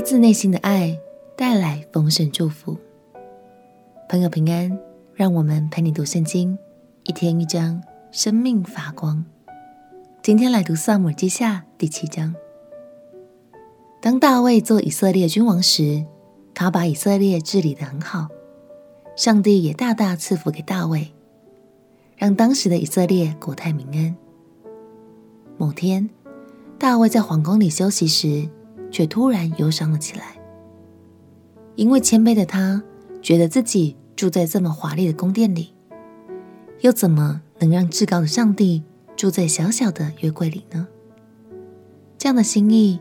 发自内心的爱带来丰盛祝福。朋友平安，让我们陪你读圣经，一天一章，生命发光。今天来读撒母耳记下第七章。当大卫做以色列君王时，他把以色列治理得很好，上帝也大大赐福给大卫，让当时的以色列国泰民安。某天，大卫在皇宫里休息时，却突然忧伤了起来，因为谦卑的他觉得自己住在这么华丽的宫殿里，又怎么能让至高的上帝住在小小的约柜里呢？这样的心意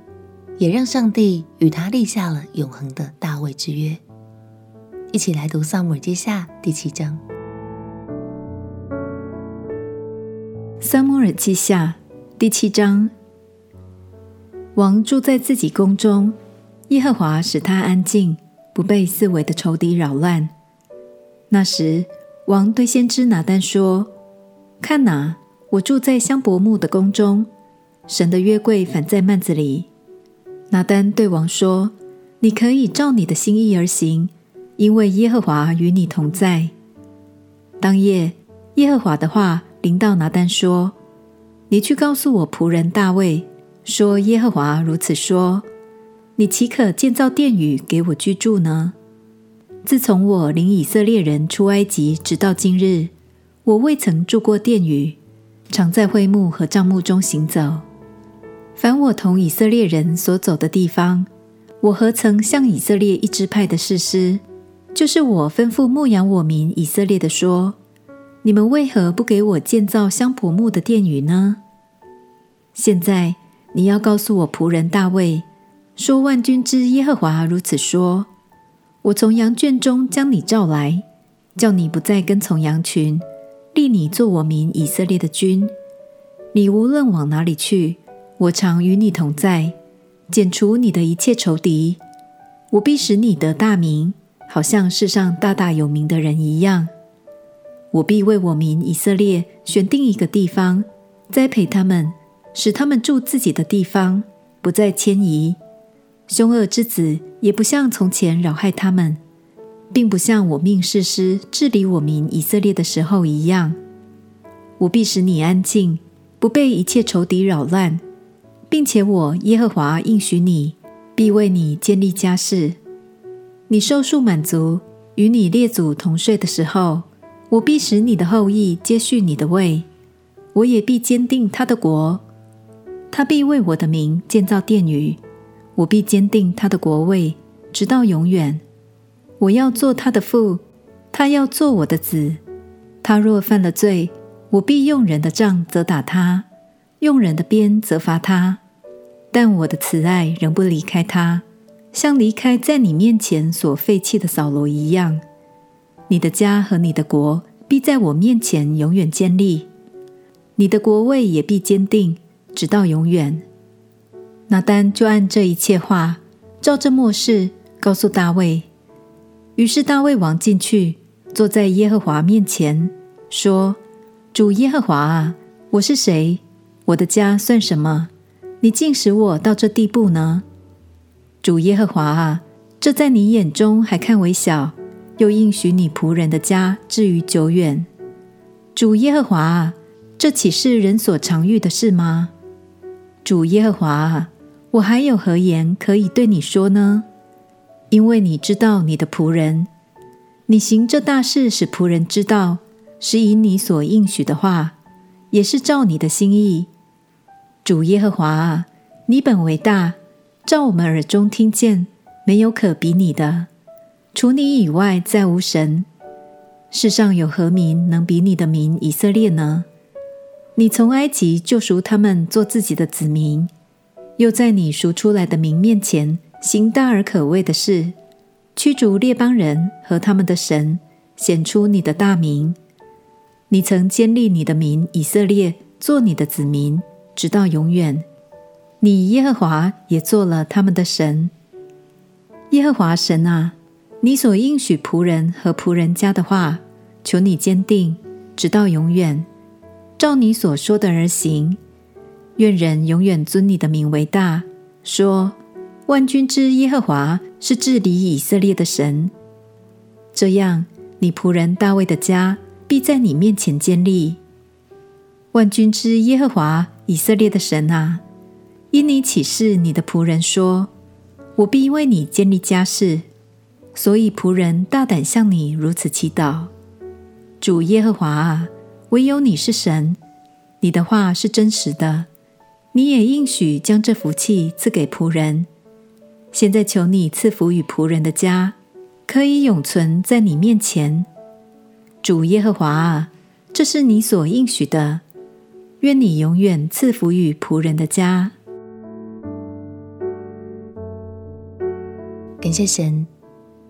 也让上帝与他立下了永恒的大卫之约。一起来读《撒母耳记下》第七章，《撒母耳记下》第七章。王住在自己宫中，耶和华使他安静，不被四围的仇敌扰乱。那时，王对先知拿单说：“看哪，我住在香柏木的宫中，神的约柜反在幔子里。”拿单对王说：“你可以照你的心意而行，因为耶和华与你同在。”当夜，耶和华的话临到拿单说：“你去告诉我仆人大卫。”说：“耶和华如此说：你岂可建造殿宇给我居住呢？自从我领以色列人出埃及，直到今日，我未曾住过殿宇，常在会幕和帐幕中行走。凡我同以色列人所走的地方，我何曾向以色列一支派的士师，就是我吩咐牧养我民以色列的说：你们为何不给我建造香柏木的殿宇呢？现在。”你要告诉我仆人大卫说：“万军之耶和华如此说：我从羊圈中将你召来，叫你不再跟从羊群，立你做我民以色列的君。你无论往哪里去，我常与你同在，剪除你的一切仇敌。我必使你得大名，好像世上大大有名的人一样。我必为我民以色列选定一个地方，栽培他们。”使他们住自己的地方，不再迁移。凶恶之子也不像从前扰害他们，并不像我命士师治理我民以色列的时候一样。我必使你安静，不被一切仇敌扰乱，并且我耶和华应许你，必为你建立家室。你受数满足，与你列祖同睡的时候，我必使你的后裔接续你的位，我也必坚定他的国。他必为我的名建造殿宇，我必坚定他的国位，直到永远。我要做他的父，他要做我的子。他若犯了罪，我必用人的杖责打他，用人的鞭责罚他。但我的慈爱仍不离开他，像离开在你面前所废弃的扫罗一样。你的家和你的国必在我面前永远建立，你的国位也必坚定。直到永远。拿单就按这一切话，照着末世告诉大卫。于是大卫王进去，坐在耶和华面前，说：“主耶和华啊，我是谁？我的家算什么？你竟使我到这地步呢？主耶和华啊，这在你眼中还看为小，又应许你仆人的家至于久远。主耶和华啊，这岂是人所常遇的事吗？”主耶和华啊，我还有何言可以对你说呢？因为你知道你的仆人，你行这大事，使仆人知道，是以你所应许的话，也是照你的心意。主耶和华啊，你本为大，照我们耳中听见，没有可比拟的。除你以外，再无神。世上有何民能比你的民以色列呢？你从埃及救赎他们做自己的子民，又在你赎出来的民面前行大而可畏的事，驱逐列邦人和他们的神，显出你的大名。你曾坚立你的民以色列做你的子民，直到永远。你耶和华也做了他们的神。耶和华神啊，你所应许仆人和仆人家的话，求你坚定，直到永远。照你所说的而行，愿人永远尊你的名为大，说：万军之耶和华是治理以色列的神。这样，你仆人大卫的家必在你面前建立。万军之耶和华以色列的神啊，因你启示你的仆人说：“我必为你建立家室。”所以仆人大胆向你如此祈祷：主耶和华啊，唯有你是神，你的话是真实的，你也应许将这福气赐给仆人。现在求你赐福与仆人的家，可以永存在你面前。主耶和华啊，这是你所应许的，愿你永远赐福与仆人的家。感谢神。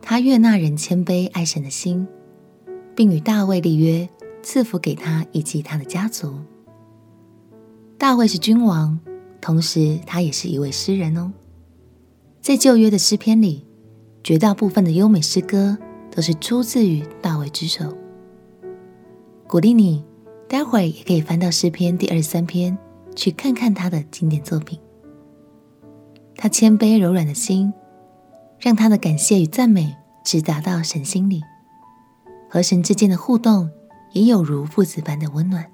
他悦纳人谦卑爱神的心，并与大卫立约，赐福给他以及他的家族。大卫是君王，同时他也是一位诗人哦。在旧约的诗篇里，绝大部分的优美诗歌都是出自于大卫之手。鼓励你，待会也可以翻到诗篇第二十三篇，去看看他的经典作品。他谦卑柔软的心。让他的感谢与赞美直达到神心里，和神之间的互动也有如父子般的温暖。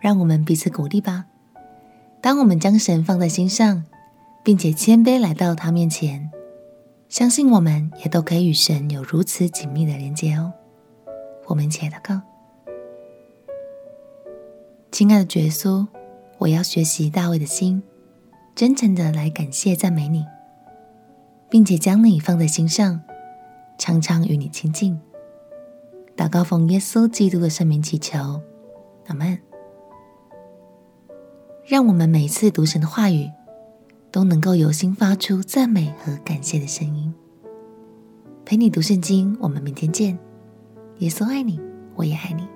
让我们彼此鼓励吧。当我们将神放在心上，并且谦卑来到他面前，相信我们也都可以与神有如此紧密的连接哦。我们一起来祷告。亲爱的主耶稣，我要学习大卫的心，真诚的来感谢赞美你。并且将你放在心上，常常与你亲近。祷告奉耶稣基督的圣名祈求，阿门。让我们每次读神的话语，都能够由心发出赞美和感谢的声音。陪你读圣经，我们明天见。耶稣爱你，我也爱你。